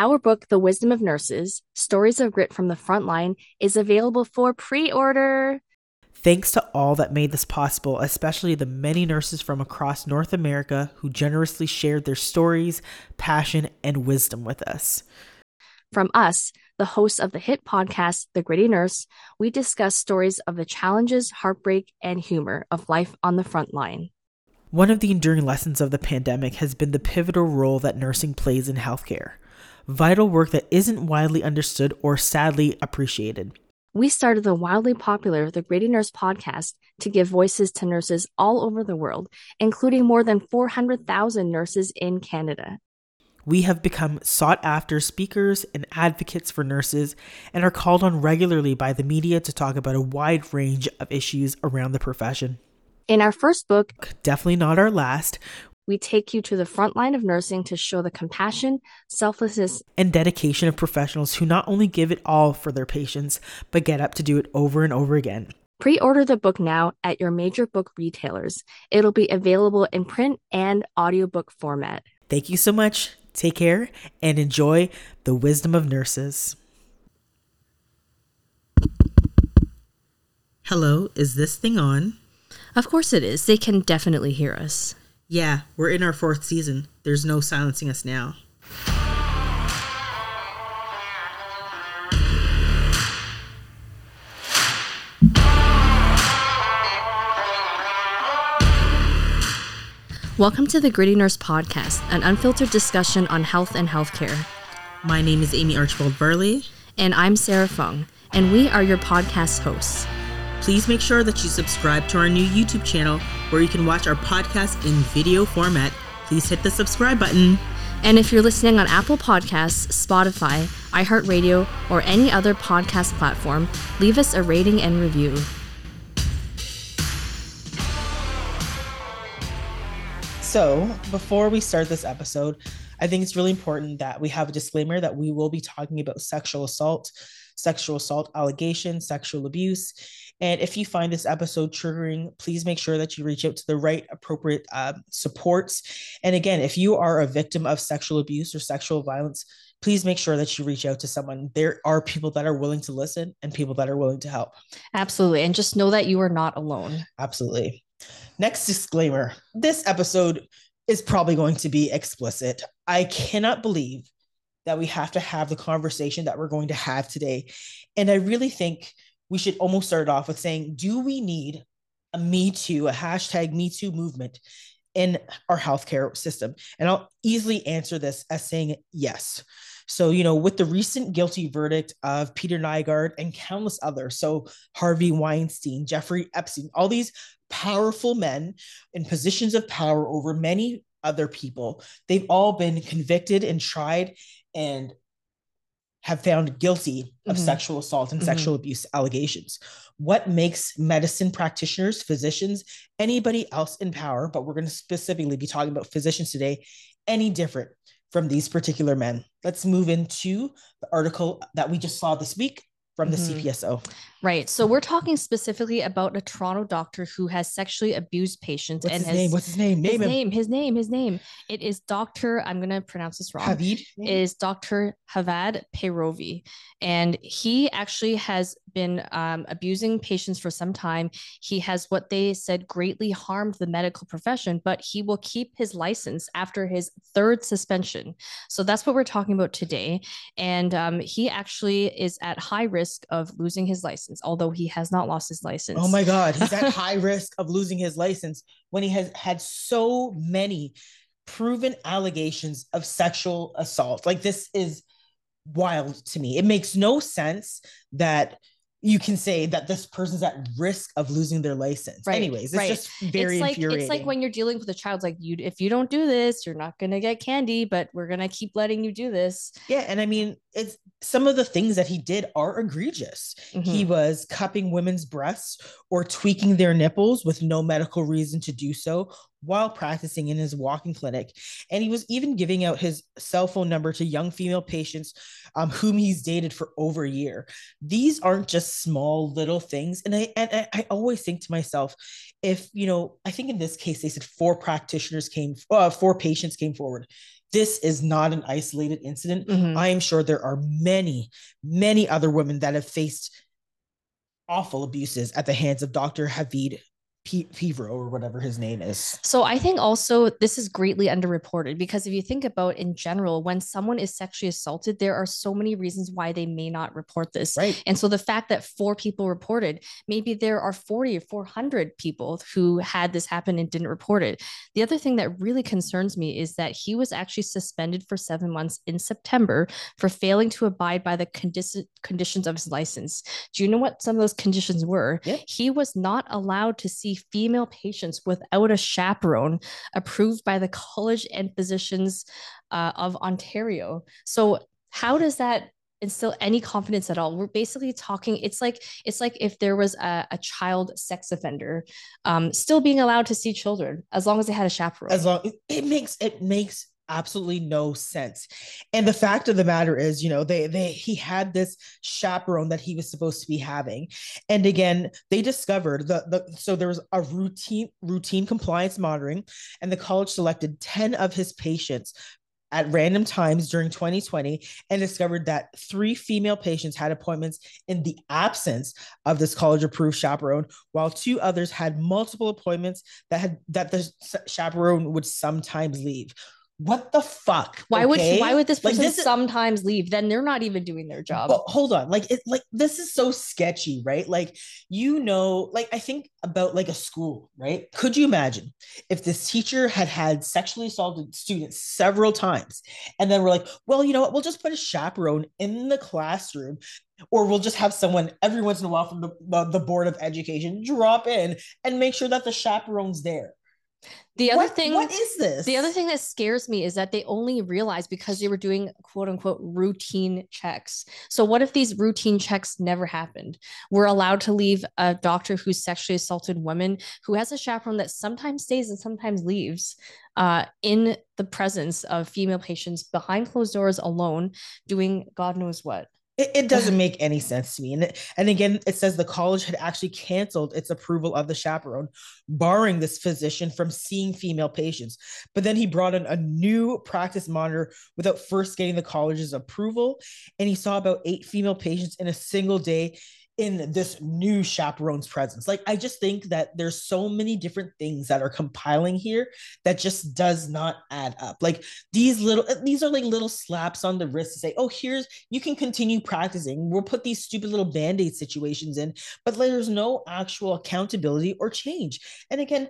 Our book, The Wisdom of Nurses Stories of Grit from the Frontline, is available for pre order. Thanks to all that made this possible, especially the many nurses from across North America who generously shared their stories, passion, and wisdom with us. From us, the hosts of the hit podcast, The Gritty Nurse, we discuss stories of the challenges, heartbreak, and humor of life on the front line. One of the enduring lessons of the pandemic has been the pivotal role that nursing plays in healthcare. Vital work that isn't widely understood or sadly appreciated. We started the wildly popular The Gritty Nurse podcast to give voices to nurses all over the world, including more than 400,000 nurses in Canada. We have become sought after speakers and advocates for nurses and are called on regularly by the media to talk about a wide range of issues around the profession. In our first book, Definitely not our last, we take you to the front line of nursing to show the compassion, selflessness, and dedication of professionals who not only give it all for their patients, but get up to do it over and over again. Pre order the book now at your major book retailers. It'll be available in print and audiobook format. Thank you so much. Take care and enjoy the wisdom of nurses. Hello, is this thing on? Of course it is. They can definitely hear us. Yeah, we're in our fourth season. There's no silencing us now. Welcome to the Gritty Nurse Podcast, an unfiltered discussion on health and healthcare. My name is Amie Archibald Varley. And I'm Sarah Fung, and we are your podcast hosts. Please make sure that you subscribe to our new YouTube channel where you can watch our podcast in video format. Please hit the subscribe button. And if you're listening on Apple Podcasts, Spotify, iHeartRadio, or any other podcast platform, leave us a rating and review. So, before we start this episode, I think it's really important that we have a disclaimer that we will be talking about sexual assault, sexual assault allegations, sexual abuse. And if you find this episode triggering, please make sure that you reach out to the right appropriate um, supports. And again, if you are a victim of sexual abuse or sexual violence, please make sure that you reach out to someone. There are people that are willing to listen and people that are willing to help. Absolutely. And just know that you are not alone. Absolutely. Next disclaimer this episode is probably going to be explicit. I cannot believe that we have to have the conversation that we're going to have today. And I really think we should almost start off with saying, do we need a Me Too, a hashtag Me Too movement in our healthcare system? And I'll easily answer this as saying yes. So, you know, with the recent guilty verdict of Peter Nygard and countless others, so Harvey Weinstein, Jeffrey Epstein, all these powerful men in positions of power over many other people, they've all been convicted and tried and have found guilty of mm-hmm. sexual assault and mm-hmm. sexual abuse allegations. What makes medicine practitioners, physicians, anybody else in power, but we're going to specifically be talking about physicians today, any different from these particular men. Let's move into the article that we just saw this week from the mm-hmm. CPSO. Right. So we're talking specifically about a Toronto doctor who has sexually abused patients. What's and his has, name? What's his name? Name his him. name. His name. His name. It is Doctor. I'm gonna pronounce this wrong. Havid is Doctor Havad Peirovy, and he actually has been um, abusing patients for some time. He has what they said greatly harmed the medical profession, but he will keep his license after his third suspension. So that's what we're talking about today. And um, he actually is at high risk of losing his license, although he has not lost his license. Oh my God, he's at high risk of losing his license when he has had so many proven allegations of sexual assault. Like this is wild to me. It makes no sense that you can say that this person's at risk of losing their license. Right, Anyways, it's right. just very it's like, infuriating. It's like when you're dealing with a child, like you, if you don't do this, you're not gonna get candy, but we're gonna keep letting you do this. Yeah, and I mean, it's some of the things that he did are egregious. Mm-hmm. He was cupping women's breasts or tweaking their nipples with no medical reason to do so, while practicing in his walk-in clinic. And he was even giving out his cell phone number to young female patients um, whom he's dated for over a year. These aren't just small little things. And I, and I, I always think to myself, if, you know, I think in this case, they said four practitioners came, uh, four patients came forward. This is not an isolated incident. Mm-hmm. I am sure there are many, many other women that have faced awful abuses at the hands of Dr. Havid Pivro or whatever his name is. So I think also this is greatly underreported because if you think about in general, when someone is sexually assaulted, there are so many reasons why they may not report this. Right. And so the fact that four people reported, maybe there are 40 or 400 people who had this happen and didn't report it. The other thing that really concerns me is that he was actually suspended for seven months in September for failing to abide by the condi- conditions of his license. Do you know what some of those conditions were? Yeah. He was not allowed to see female patients without a chaperone approved by the College and Physicians uh, of Ontario. So, how does that instill any confidence at all we're basically talking it's like it's like if there was a, a child sex offender um, still being allowed to see children as long as they had a chaperone as long it makes it makes absolutely no sense. And the fact of the matter is, you know, they they he had this chaperone that he was supposed to be having. And again, they discovered the, the so there was a routine routine compliance monitoring and the college selected 10 of his patients at random times during 2020 and discovered that three female patients had appointments in the absence of this college approved chaperone while two others had multiple appointments that had that the chaperone would sometimes leave what the fuck? Why okay? would why would this person like this sometimes leave? Then they're not even doing their job. But hold on, like it like this is so sketchy, right? Like you know, like I think about like a school, right? Could you imagine if this teacher had had sexually assaulted students several times, and then we're like, well, you know what? We'll just put a chaperone in the classroom or we'll just have someone every once in a while from the, the, the, board of education drop in and make sure that the chaperone's there the other what, thing, what is this? The other thing that scares me is that they only realized because they were doing quote unquote routine checks. So, what if these routine checks never happened? We're allowed to leave a doctor who sexually assaulted women who has a chaperone that sometimes stays and sometimes leaves uh, in the presence of female patients behind closed doors alone, doing God knows what. It, it doesn't make any sense to me. And, and again, it says the college had actually canceled its approval of the chaperone, barring this physician from seeing female patients. But then he brought in a new practice monitor without first getting the college's approval. And he saw about eight female patients in a single day in this new chaperone's presence. Like I just think that there's so many different things that are compiling here that just does not add up. Like these little these are like little slaps on the wrist to say, "Oh, here's you can continue practicing. We'll put these stupid little band-aid situations in." But there's no actual accountability or change. And again,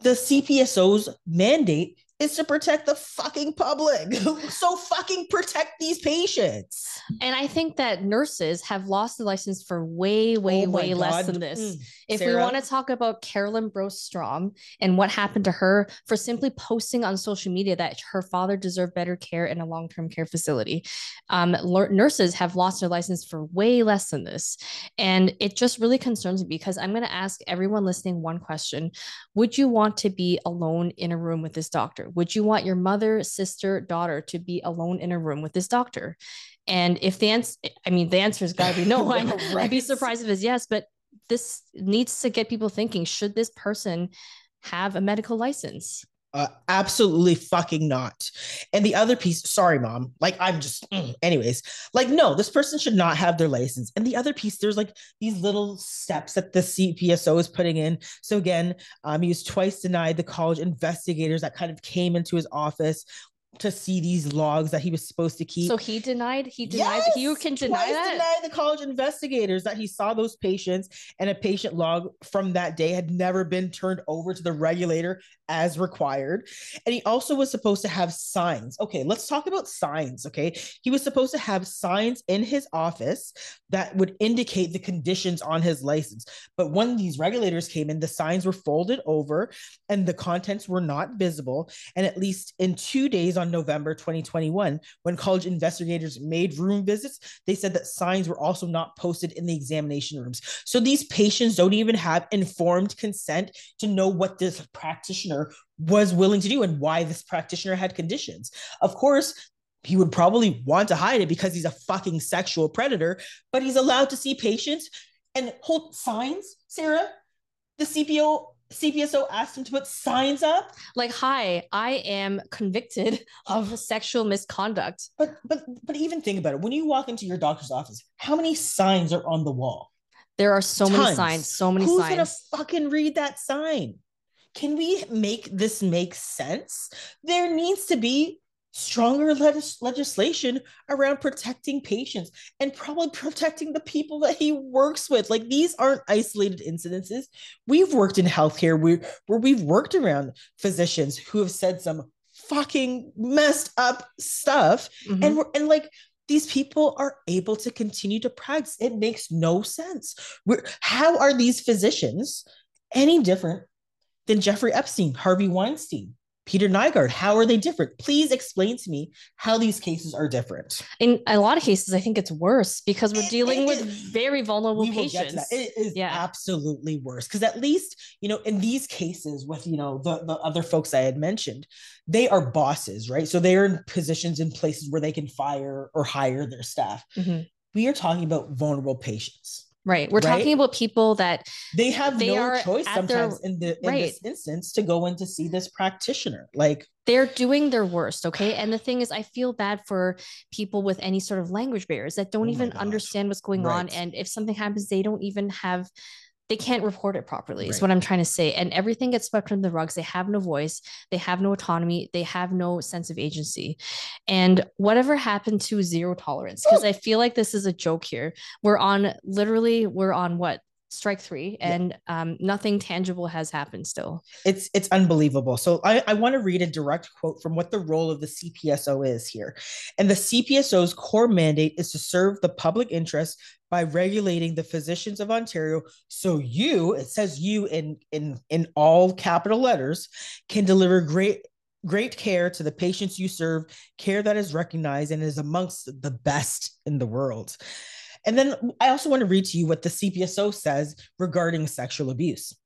the CPSO's mandate is to protect the fucking public. so fucking protect these patients. And I think that nurses have lost the license for way, way, oh way God. less than this. Mm. If Sarah? we want to talk about Carolyn Brostrom and what happened to her for simply posting on social media that her father deserved better care in a long-term care facility, um, l- nurses have lost their license for way less than this. And it just really concerns me because I'm going to ask everyone listening one question. Would you want to be alone in a room with this doctor? Doctor? Would you want your mother, sister, daughter to be alone in a room with this doctor? And if the answer, I mean, the answer has got to be no. I'm, right. I'd be surprised if it's yes, but this needs to get people thinking should this person have a medical license? Uh, absolutely fucking not. And the other piece, sorry, mom, like I'm just, mm, anyways, like, no, this person should not have their license. And the other piece, there's like these little steps that the CPSO is putting in. So again, um, he was twice denied the college investigators that kind of came into his office to see these logs that he was supposed to keep. So he denied. He denied. Yes, he can deny that. He denied the college investigators that he saw those patients and a patient log from that day had never been turned over to the regulator as required. And he also was supposed to have signs. Okay, let's talk about signs. Okay, he was supposed to have signs in his office that would indicate the conditions on his license. But when these regulators came in, the signs were folded over and the contents were not visible. And at least in two days on on November 2021, when college investigators made room visits, they said that signs were also not posted in the examination rooms. So these patients don't even have informed consent to know what this practitioner was willing to do and why this practitioner had conditions. Of course, he would probably want to hide it because he's a fucking sexual predator, but he's allowed to see patients and hold signs, Sarah. The CPO CPSO asked him to put signs up. Like, hi, I am convicted of sexual misconduct. But but but even think about it. When you walk into your doctor's office, how many signs are on the wall? There are so Tons. many signs, so many Who's signs. Who's gonna fucking read that sign? Can we make this make sense? There needs to be stronger legis- legislation around protecting patients and probably protecting the people that he works with. Like these aren't isolated incidences. We've worked in healthcare where, where we've worked around physicians who have said some fucking messed up stuff. Mm-hmm. And we're and like these people are able to continue to practice. It makes no sense. We're, how are these physicians any different than Jeffrey Epstein, Harvey Weinstein? Peter Nygard, how are they different? Please explain to me how these cases are different. In a lot of cases, I think it's worse because we're dealing it, it, with very vulnerable patients. It is yeah. absolutely worse because at least you know in these cases with you know the, the other folks I had mentioned, they are bosses, right? So they are in positions in places where they can fire or hire their staff. Mm-hmm. We are talking about vulnerable patients Right. We're right? talking about people that they have they no choice sometimes their, in the in right. this instance to go in to see this practitioner. Like they're doing their worst. Okay. And the thing is, I feel bad for people with any sort of language barriers that don't oh even understand what's going right. on. And if something happens, they don't even have they can't report it properly right. is what i'm trying to say. And everything gets swept under the rugs they have no voice. They have no autonomy. They have no sense of agency. And whatever happened to zero tolerance? Because i feel like this is a joke here. We're on literally we're on what? Strike three and yeah. um, nothing tangible has happened still. It's it's unbelievable. So i, I want to read a direct quote from what the role of the cpso is here. And the cpso's core mandate is to serve the public interest by regulating the physicians of ontario so you it says you in in in all capital letters can deliver great great care to the patients you serve care that is recognized and is amongst the best in the world and then I also want to read to you what the CPSO says regarding sexual abuse.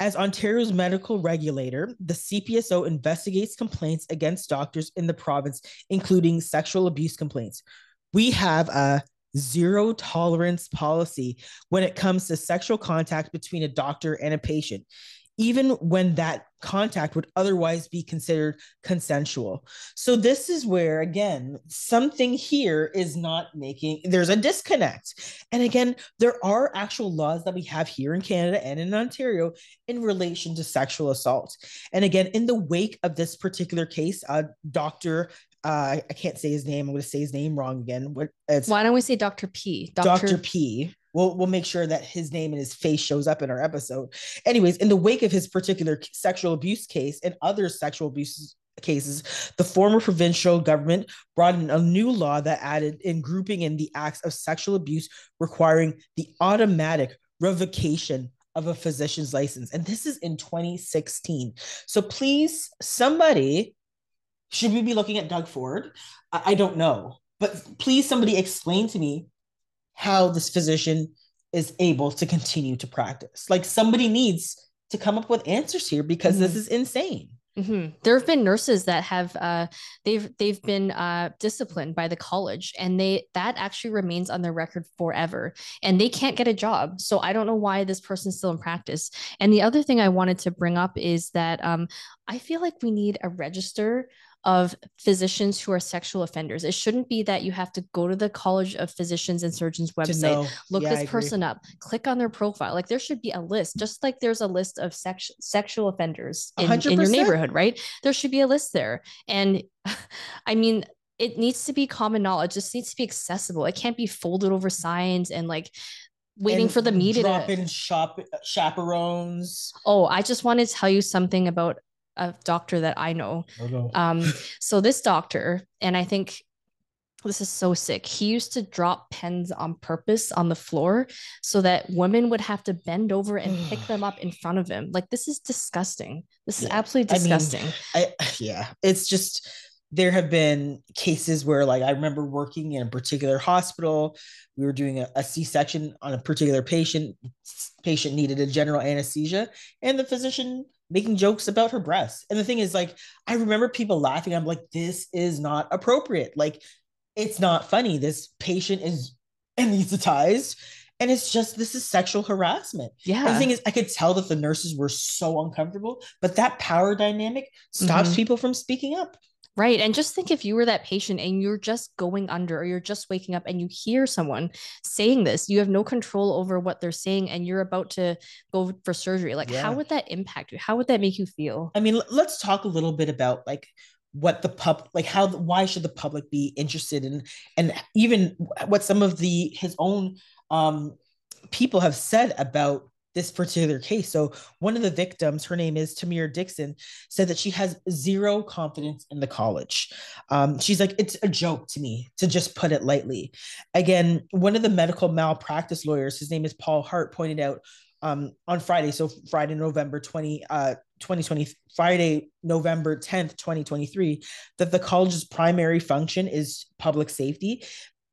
As Ontario's medical regulator, the CPSO investigates complaints against doctors in the province, including sexual abuse complaints. We have a zero tolerance policy when it comes to sexual contact between a doctor and a patient even when that contact would otherwise be considered consensual. So, this is where, again, something here is not making, there's a disconnect. And again, there are actual laws that we have here in Canada and in Ontario in relation to sexual assault. And again, in the wake of this particular case, uh, Dr. Uh, I can't say his name. I'm going to say his name wrong again. Why don't we say Dr. P? Dr. Dr. P We'll we'll make sure that his name and his face shows up in our episode. Anyways, in the wake of his particular sexual abuse case and other sexual abuse cases, the former provincial government brought in a new law that added in grouping in the acts of sexual abuse requiring the automatic revocation of a physician's license. And this is in 2016. So please, somebody, should we be looking at Doug Ford? I, I don't know. But please, somebody explain to me how this physician is able to continue to practice. Like somebody needs to come up with answers here because mm-hmm. this is insane. Mm-hmm. There have been nurses that have uh, they've they've been uh, disciplined by the college, and they that actually remains on their record forever, and they can't get a job. So I don't know why this person's still in practice. And the other thing I wanted to bring up is that um, I feel like we need a register of physicians who are sexual offenders. It shouldn't be that you have to go to the College of Physicians and Surgeons website, look yeah, this person up, click on their profile. Like there should be a list, just like there's a list of sex- sexual offenders in, in your neighborhood, right? There should be a list there. And I mean, it needs to be common knowledge. Just needs to be accessible. It can't be folded over signs and like waiting for the media drop in shop chaperones. Oh, I just want to tell you something about a doctor that I know. Oh, no. um, so this doctor, and I think this is so sick. He used to drop pens on purpose on the floor so that women would have to bend over and pick them up in front of him. Like this is disgusting. This yeah. is absolutely disgusting. I, mean, I yeah, it's just there have been cases where like I remember working in a particular hospital. We were doing a a C-section on a particular patient. Patient needed a general anesthesia, and the physician making jokes about her breasts. And the thing is, like, I remember people laughing. I'm like, this is not appropriate. Like, it's not funny. This patient is anesthetized And it's just this is sexual harassment. Yeah. And the thing is, I could tell that the nurses were so uncomfortable, but that power dynamic stops Mhm. people from speaking up. Right. And just think if you were that patient and you're just going under or you're just waking up and you hear someone saying this, you have no control over what they're saying and you're about to go for surgery. Like, Yeah. how would that impact you? How would that make you feel? I mean, let's talk a little bit about like what the pub like how why should the public be interested in and even what some of the his own um people have said about this particular case. So one of the victims, her name is Tamara Dixon, said that she has zero confidence in the college. Um, she's like, it's a joke to me, to just put it lightly. Again, one of the medical malpractice lawyers, his name is Paul Hart, pointed out um, on Friday, so Friday, November 20, uh, 2020, Friday, November 10th, 2023, that the college's primary function is public safety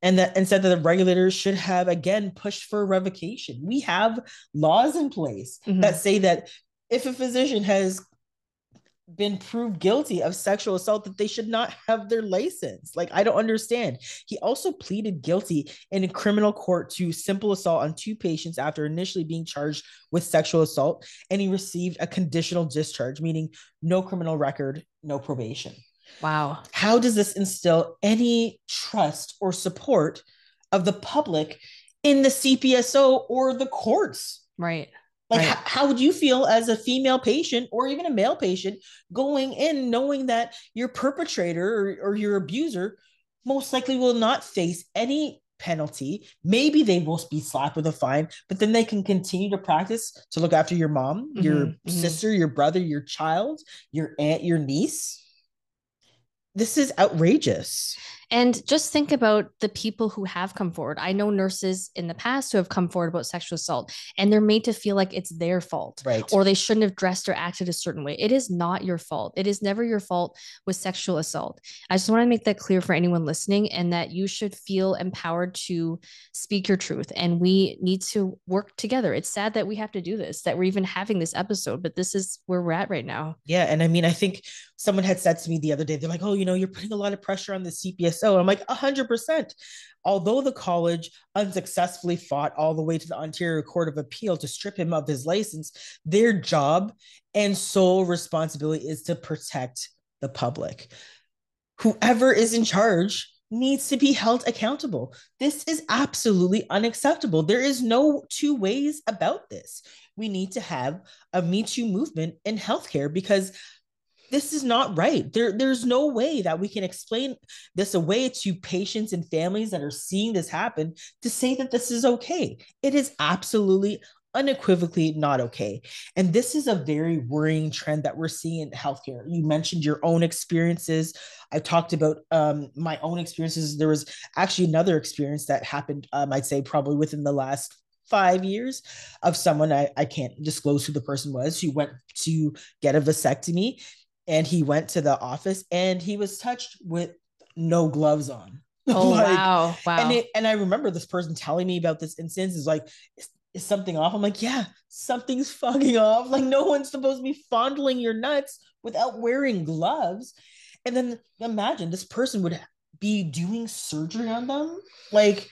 and that and said that the regulators should have again pushed for revocation. We have laws in place Mhm. that say that if a physician has been proved guilty of sexual assault that they should not have their license like i don't understand he also pleaded guilty in a criminal court to simple assault on two patients after initially being charged with sexual assault and he received a conditional discharge meaning no criminal record no probation Wow. how does this instill any trust or support of the public in the CPSO or the courts? Right. Like, Right. how would you feel as a female patient or even a male patient going in knowing that your perpetrator or, or your abuser most likely will not face any penalty? Maybe they will be slapped with a fine, but then they can continue to practice to look after your mom, your Mhm, mhm. sister, your brother, your child, your aunt, your niece. This is outrageous. And just think about the people who have come forward. I know nurses in the past who have come forward about sexual assault, and they're made to feel like it's their fault. Right. or they shouldn't have dressed or acted a certain way. It is not your fault. It is never your fault with sexual assault. I just want to make that clear for anyone listening and that you should feel empowered to speak your truth. And we need to work together. It's sad that we have to do this, that we're even having this episode, but this is where we're at right now. Yeah. And I mean, I think someone had said to me the other day, they're like, oh, you know, you're putting a lot of pressure on the CPSO. I'm like, 100%. Although the college unsuccessfully fought all the way to the Ontario Court of Appeal to strip him of his license, their job and sole responsibility is to protect the public. Whoever is in charge needs to be held accountable. This is absolutely unacceptable. There is no two ways about this. We need to have a Me Too movement in healthcare because this is not right. There, there's no way that we can explain this away to patients and families that are seeing this happen to say that this is okay. It is absolutely unequivocally not okay. And this is a very worrying trend that we're seeing in healthcare. You mentioned your own experiences. I talked about um, my own experiences. There was actually another experience that happened, um, I'd say, probably within the last five years of someone I, I can't disclose who the person was who went to get a vasectomy and he went to the office and he was touched with no gloves on. Oh, Like, wow. Wow. And it, and I remember this person telling me about this instance is like, is, is something off? I'm like, yeah, something's fucking off. Like no one's supposed to be fondling your nuts without wearing gloves. And then imagine this person would be doing surgery on them. Like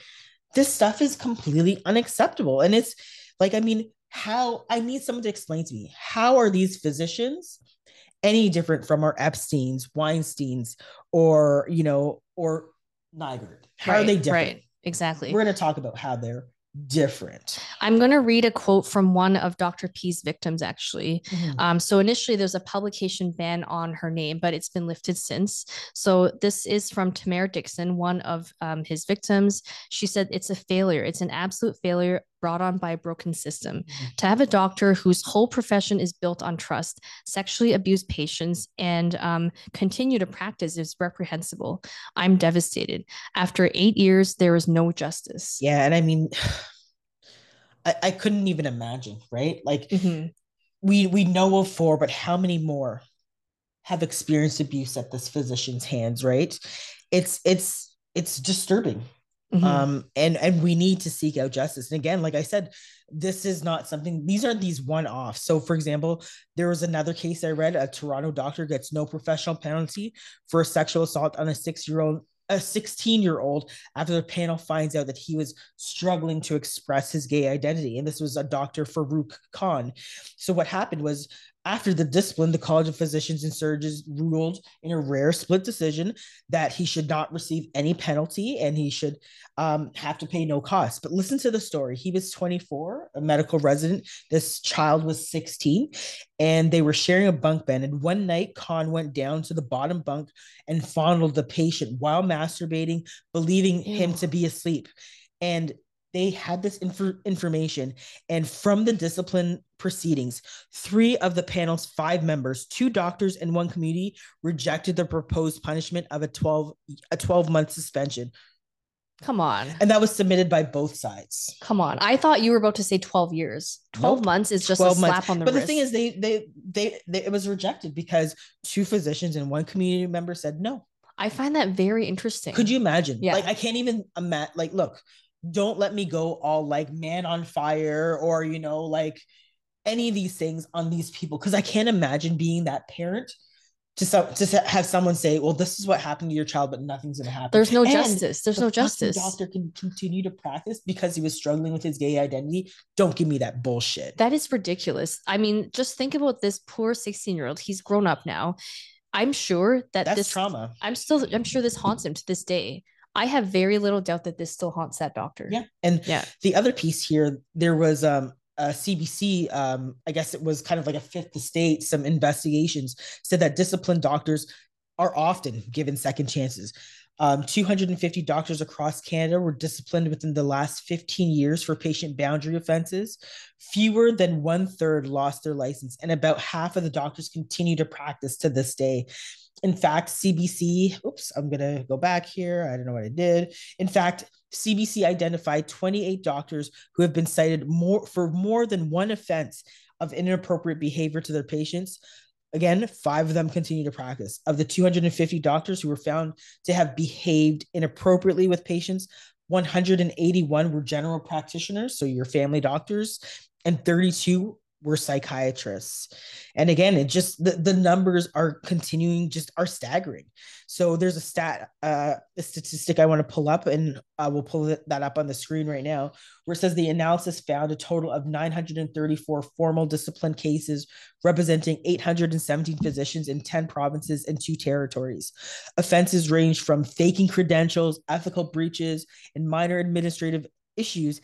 this stuff is completely unacceptable. And it's like, I mean, how I need someone to explain to me how are these physicians any different from our Epstein's, Weinstein's, or you know, or Nygard? How are they different? Right. Exactly. We're going to talk about how they're different. I'm going to read a quote from one of Dr. P's victims, actually. Um, so initially, there's a publication ban on her name, but it's been lifted since. So this is from Tamara Dixon, one of um, his victims. She said it's a failure. It's an absolute failure brought on by a broken system. To have a doctor whose whole profession is built on trust, sexually abuse patients, and um, continue to practice is reprehensible. I'm devastated. After eight years, there is no justice. Yeah, and I mean, I, I couldn't even imagine, right? Like Mhm. we we know of four, but how many more have experienced abuse at this physician's hands, right? It's it's it's disturbing. Mhm. um and and we need to seek out justice and again like i said this is not something these aren't these one offs. so for example there was another case i read a toronto doctor gets no professional penalty for a sexual assault on a six year old a 16 year old after the panel finds out that he was struggling to express his gay identity. And this was a Dr. for Farouk Khan. So, what happened was after the discipline, the College of Physicians and Surgeons ruled in a rare split decision that he should not receive any penalty and he should um, have to pay no cost. But listen to the story. He was 24, a medical resident. This child was 16, and they were sharing a bunk bed. And one night, Khan went down to the bottom bunk and fondled the patient while masturbating, believing him to be asleep. And they had this inf- information and from the discipline proceedings three of the panel's five members two doctors and one community rejected the proposed punishment of a 12 a 12 month suspension come on and that was submitted by both sides come on i thought you were about to say 12 years 12 nope. months is just a slap months. on the wrist. but wrist. the thing is they, they they they it was rejected because two physicians and one community member said no I find that very interesting. Could you imagine? Yeah. Like I can't even imagine. Like, look, don't let me go all like man on fire or you know like any of these things on these people because I can't imagine being that parent to some to have someone say, "Well, this is what happened to your child, but nothing's going to happen." There's no and justice. There's the no justice. Doctor can continue to practice because he was struggling with his gay identity. Don't give me that bullshit. That is ridiculous. I mean, just think about this poor 16 year old. He's grown up now. I'm sure that That's this trauma. I'm still. I'm sure this haunts him to this day. I have very little doubt that this still haunts that doctor. Yeah. And yeah. the other piece here, there was um a CBC, um, I guess it was kind of like a fifth estate, some investigations said that disciplined doctors are often given second chances. Um, 250 doctors across Canada were disciplined within the last 15 years for patient boundary offenses. Fewer than one third lost their license, and about half of the doctors continue to practice to this day. In fact, CBC, oops, I'm going to go back here. I don't know what I did. In fact, CBC identified 28 doctors who have been cited more for more than one offense of inappropriate behavior to their patients. Again, five of them continue to practice. Of the 250 doctors who were found to have behaved inappropriately with patients, 181 were general practitioners, so your family doctors, and 32 were psychiatrists. And again it just the, the numbers are continuing just are staggering. So there's a stat uh a statistic i want to pull up and i will pull that up on the screen right now where it says the analysis found a total of 934 formal discipline cases representing 817 physicians in 10 provinces and two territories. Offenses range from faking credentials ethical breaches and minor administrative issues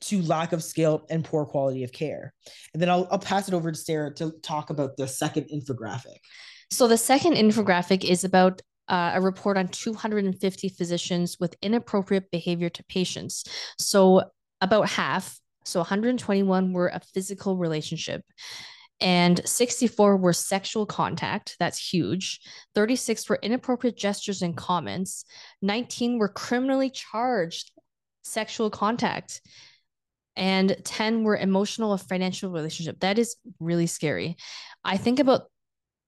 to lack of skill and poor quality of care. And then I'll, I'll pass it over to Sarah to talk about the second infographic. So the second infographic is about uh, a report on 250 physicians with inappropriate behavior to patients. So about half, so 121 were a physical relationship and 64 were sexual contact. That's huge. 36 were inappropriate gestures and comments. 19 were criminally charged sexual contact and 10 were emotional or financial relationship. That is really scary. I think about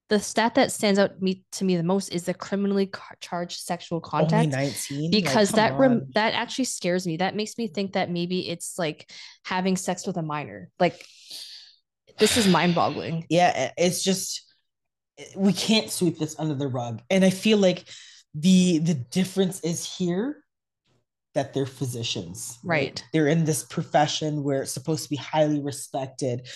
the stat that stands out me, to me the most is the criminally charged sexual contact. Only 19? Because like, that rem- that actually scares me. That makes me think that maybe it's like having sex with a minor. Like this is mind-boggling. Yeah, it's just we can't sweep this under the rug. And I feel like the the difference is here that they're physicians right? right? they're in this profession where it's supposed to be highly respected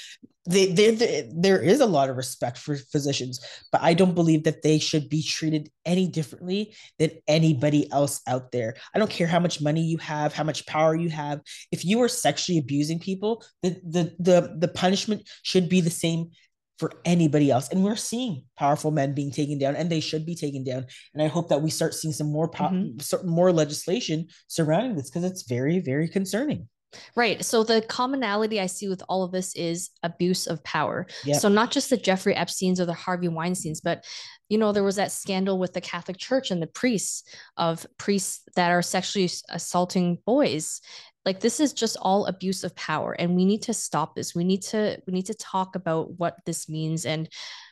they, they, they, there is a lot of respect for physicians but i don't believe that they should be treated any differently than anybody else out there i don't care how much money you have how much power you have if you are sexually abusing people the the the, the punishment should be the same for anybody else. And we're seeing powerful men being taken down, and they should be taken down. And I hope that we start seeing some more po- mm-hmm. more legislation surrounding this because it's very, very concerning. Right. So the commonality I see with all of this is abuse of power. Yep. So not just the Jeffrey Epstein's or the Harvey Weinstein's, but you know, there was that scandal with the Catholic Church and the priests of priests that are sexually assaulting boys like this is just all abuse of power and we need to stop this. We need to we need to talk about what this means and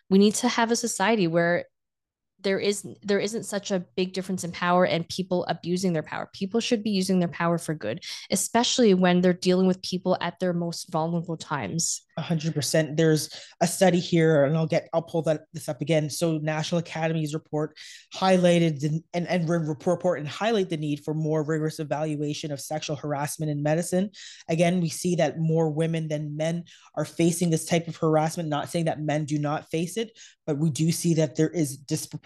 we need to have a society where there is there isn't such a big difference in power and people abusing their power. People should be using their power for good especially when they're dealing with people at their most vulnerable times. 100% there's a study here and i'll get i'll pull that this up again. So national academies report highlighted and and report and highlight the need for more rigorous evaluation of sexual harassment in medicine. Again we see that more women than men are facing this type of harassment. Not saying that men do not face it but we do see that there is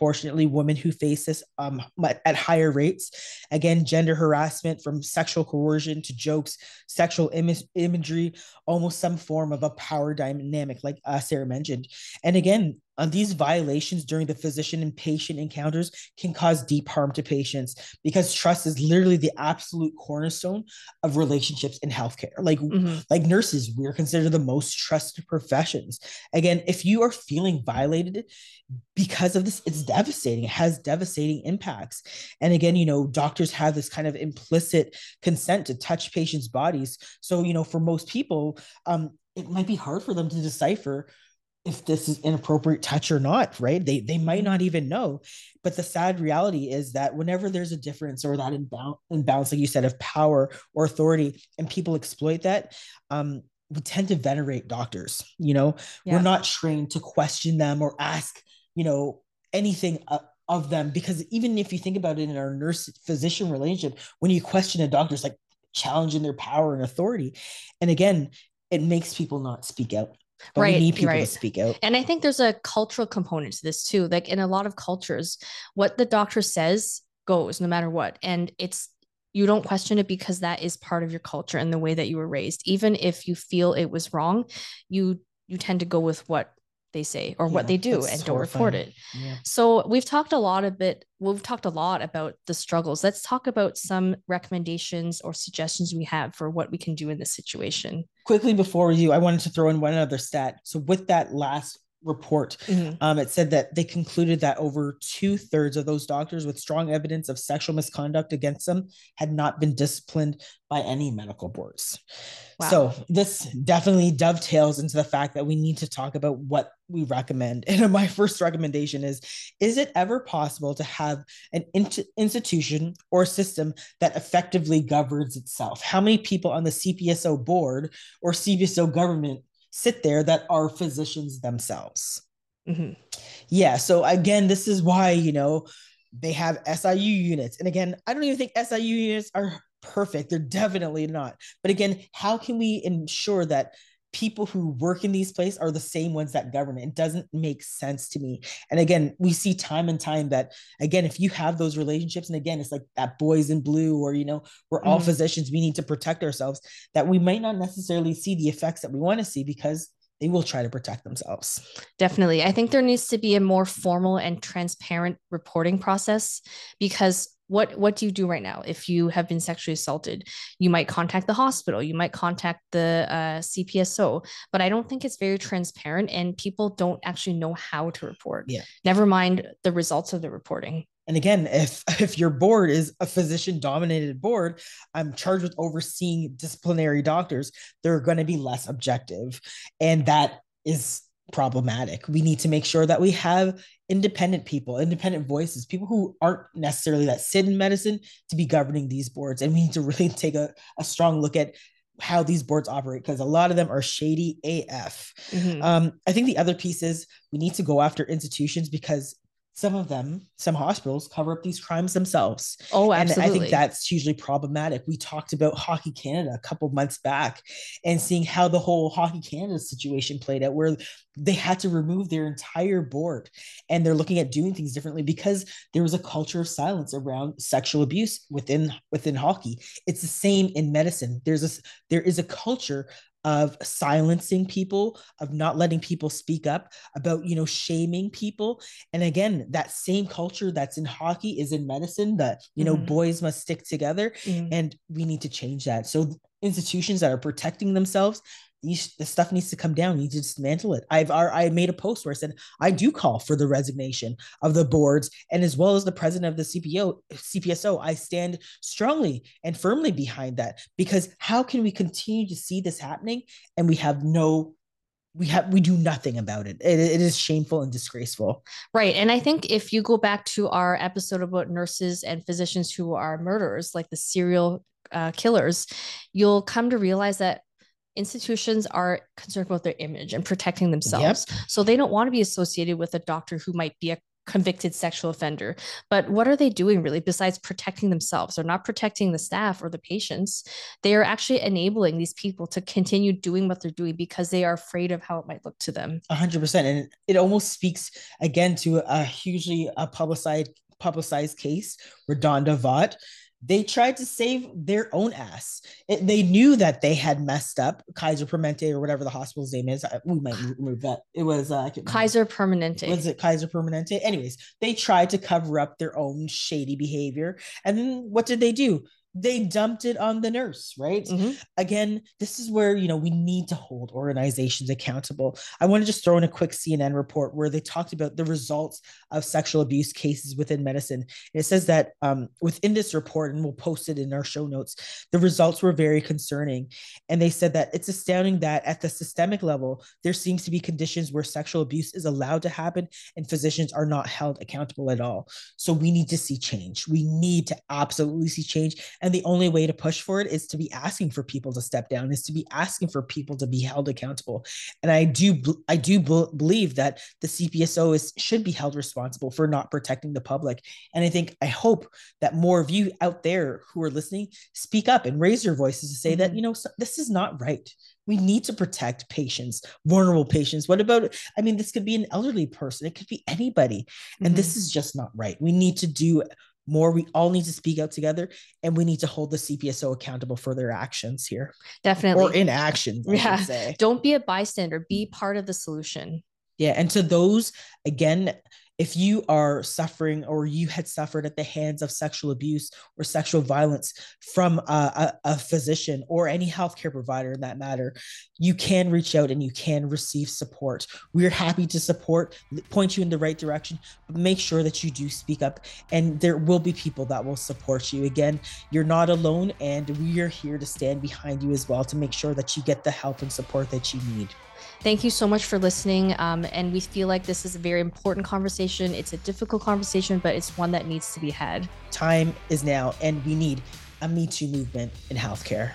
disproportionately women who face this um, at higher rates. Again, gender harassment from sexual coercion to jokes, sexual Im- imagery, almost some form of a power dynamic, like uh, Sarah mentioned. And again, uh, these violations during the physician and patient encounters can cause deep harm to patients because trust is literally the absolute cornerstone of relationships in healthcare. Like, mm-hmm. like nurses, we're considered the most trusted professions. Again, if you are feeling violated because of this, it's devastating. It has devastating impacts. And again, you know, doctors have this kind of implicit consent to touch patients' bodies. So, you know, for most people, um, it might be hard for them to decipher if this is inappropriate touch or not right? They they might not even know. But the sad reality is that whenever there's a difference or that imbalance, imbalance like you said of power or authority and people exploit that um we tend to venerate doctors you know? Yeah. we're not trained to question them or ask you know anything uh, of them because even if you think about it in our nurse physician relationship when you question a doctor it's like challenging their power and authority. And again it makes people not speak out but right, we need people right. to speak out. And I think there's a cultural component to this too. Like in a lot of cultures, what the doctor says goes no matter what. And it's you don't question it because that is part of your culture and the way that you were raised. Even if you feel it was wrong, you you tend to go with what they say or yeah, what they do and don't report it. Yeah. So we've talked a lot a bit we've talked a lot about the struggles. Let's talk about some recommendations or suggestions we have for what we can do in this situation. Quickly before you, I wanted to throw in one other stat. So with that last report. Mm-hmm. Um, it said that they concluded that over two thirds of those doctors with strong evidence of sexual misconduct against them had not been disciplined by any medical boards. Wow. So this definitely dovetails into the fact that we need to talk about what we recommend. And my first recommendation is: Is it ever possible to have an int- institution or system that effectively governs itself? How many people on the CPSO board or CPSO government sit there that are physicians themselves. Mm-hmm. Yeah. So again, this is why, you know, they have SIU units. And again, I don't even think SIU units are perfect. They're definitely not. But again, how can we ensure that people who work in these places are the same ones that govern it. Doesn't make sense to me. And again, we see time and time that again, if you have those relationships, and again, it's like that boys in blue, or you know, we're all mm-hmm. physicians, we need to protect ourselves, that we might not necessarily see the effects that we want to see because they will try to protect themselves. Definitely. I think there needs to be a more formal and transparent reporting process because what what do you do right now? If you have been sexually assaulted you might contact the hospital you might contact the uh, cpso but i don't think it's very transparent and people don't actually know how to report. Yeah. Never mind the results of the reporting. And again if if your board is a physician dominated board i'm charged with overseeing disciplinary doctors. They're going to be less objective. And that is problematic. We need to make sure that we have independent people, independent voices, people who aren't necessarily that sit in medicine to be governing these boards. And we need to really take a, a strong look at how these boards operate because a lot of them are shady AF. Mm-hmm. Um, I think the other piece is we need to go after institutions because some of them, some hospitals cover up these crimes themselves. Oh, absolutely. And I think that's hugely problematic. We talked about Hockey Canada a couple months back and seeing how the whole Hockey Canada situation played out, where they had to remove their entire board and they're looking at doing things differently because there was a culture of silence around sexual abuse within within hockey. It's the same in medicine. There's a there is a culture of silencing people of not letting people speak up about you know shaming people and again that same culture that's in hockey is in medicine that you know mm-hmm. boys must stick together mm-hmm. and we need to change that so institutions that are protecting themselves the stuff needs to come down. You need to dismantle it. I've I made a post where I said I do call for the resignation of the boards and as well as the president of the CPO CPSO. I stand strongly and firmly behind that because how can we continue to see this happening and we have no we have we do nothing about it. it. It is shameful and disgraceful. Right. And I think if you go back to our episode about nurses and physicians who are murderers, like the serial uh, killers, you'll come to realize that institutions are concerned about their image and protecting themselves. Yep. So they don't want to be associated with a doctor who might be a convicted sexual offender. But what are they doing really besides protecting themselves? They're not protecting the staff or the patients. They are actually enabling these people to continue doing what they're doing because they are afraid of how it might look to them. 100%. And it almost speaks again to a hugely uh, a publicized publicized case, Redonda Vaught, they tried to save their own ass. It, they knew that they had messed up Kaiser Permanente or whatever the hospital's name is. We might remove that. It was uh, Kaiser Permanente. Was it Kaiser Permanente? Anyways, they tried to cover up their own shady behavior. And then what did they do? They dumped it on the nurse, right? Mm-hmm. Again, this is where, you know, we need to hold organizations accountable. I want to just throw in a quick CNN report where they talked about the results of sexual abuse cases within medicine. And it says that um, within this report, and we'll post it in our show notes, the results were very concerning. And they said that it's astounding that at the systemic level, there seems to be conditions where sexual abuse is allowed to happen and physicians are not held accountable at all. So we need to see change. We need to absolutely see change. And the only way to push for it is to be asking for people to step down, is to be asking for people to be held accountable. And I do, I do believe that the CPSO is should be held responsible for not protecting the public. And I think, I hope that more of you out there who are listening speak up and raise your voices to say mm-hmm. that you know this is not right we need to protect patients vulnerable patients what about i mean this could be an elderly person it could be anybody and mm-hmm. this is just not right we need to do more we all need to speak out together and we need to hold the cpso accountable for their actions here. Definitely. Or inaction yeah. don't be a bystander. Be part of the solution. Yeah and to those again if you are suffering or you had suffered at the hands of sexual abuse or sexual violence from a, a, a, physician or any healthcare provider in that matter, you can reach out and you can receive support. We're happy to support, point you in the right direction, but make sure that you do speak up and there will be people that will support you. Again, you're not alone and we are here to stand behind you as well to make sure that you get the help and support that you need. Thank you so much for listening. Um, and we feel like this is a very important conversation. It's a difficult conversation, but it's one that needs to be had. Time is now, and we need a Me Too movement in healthcare.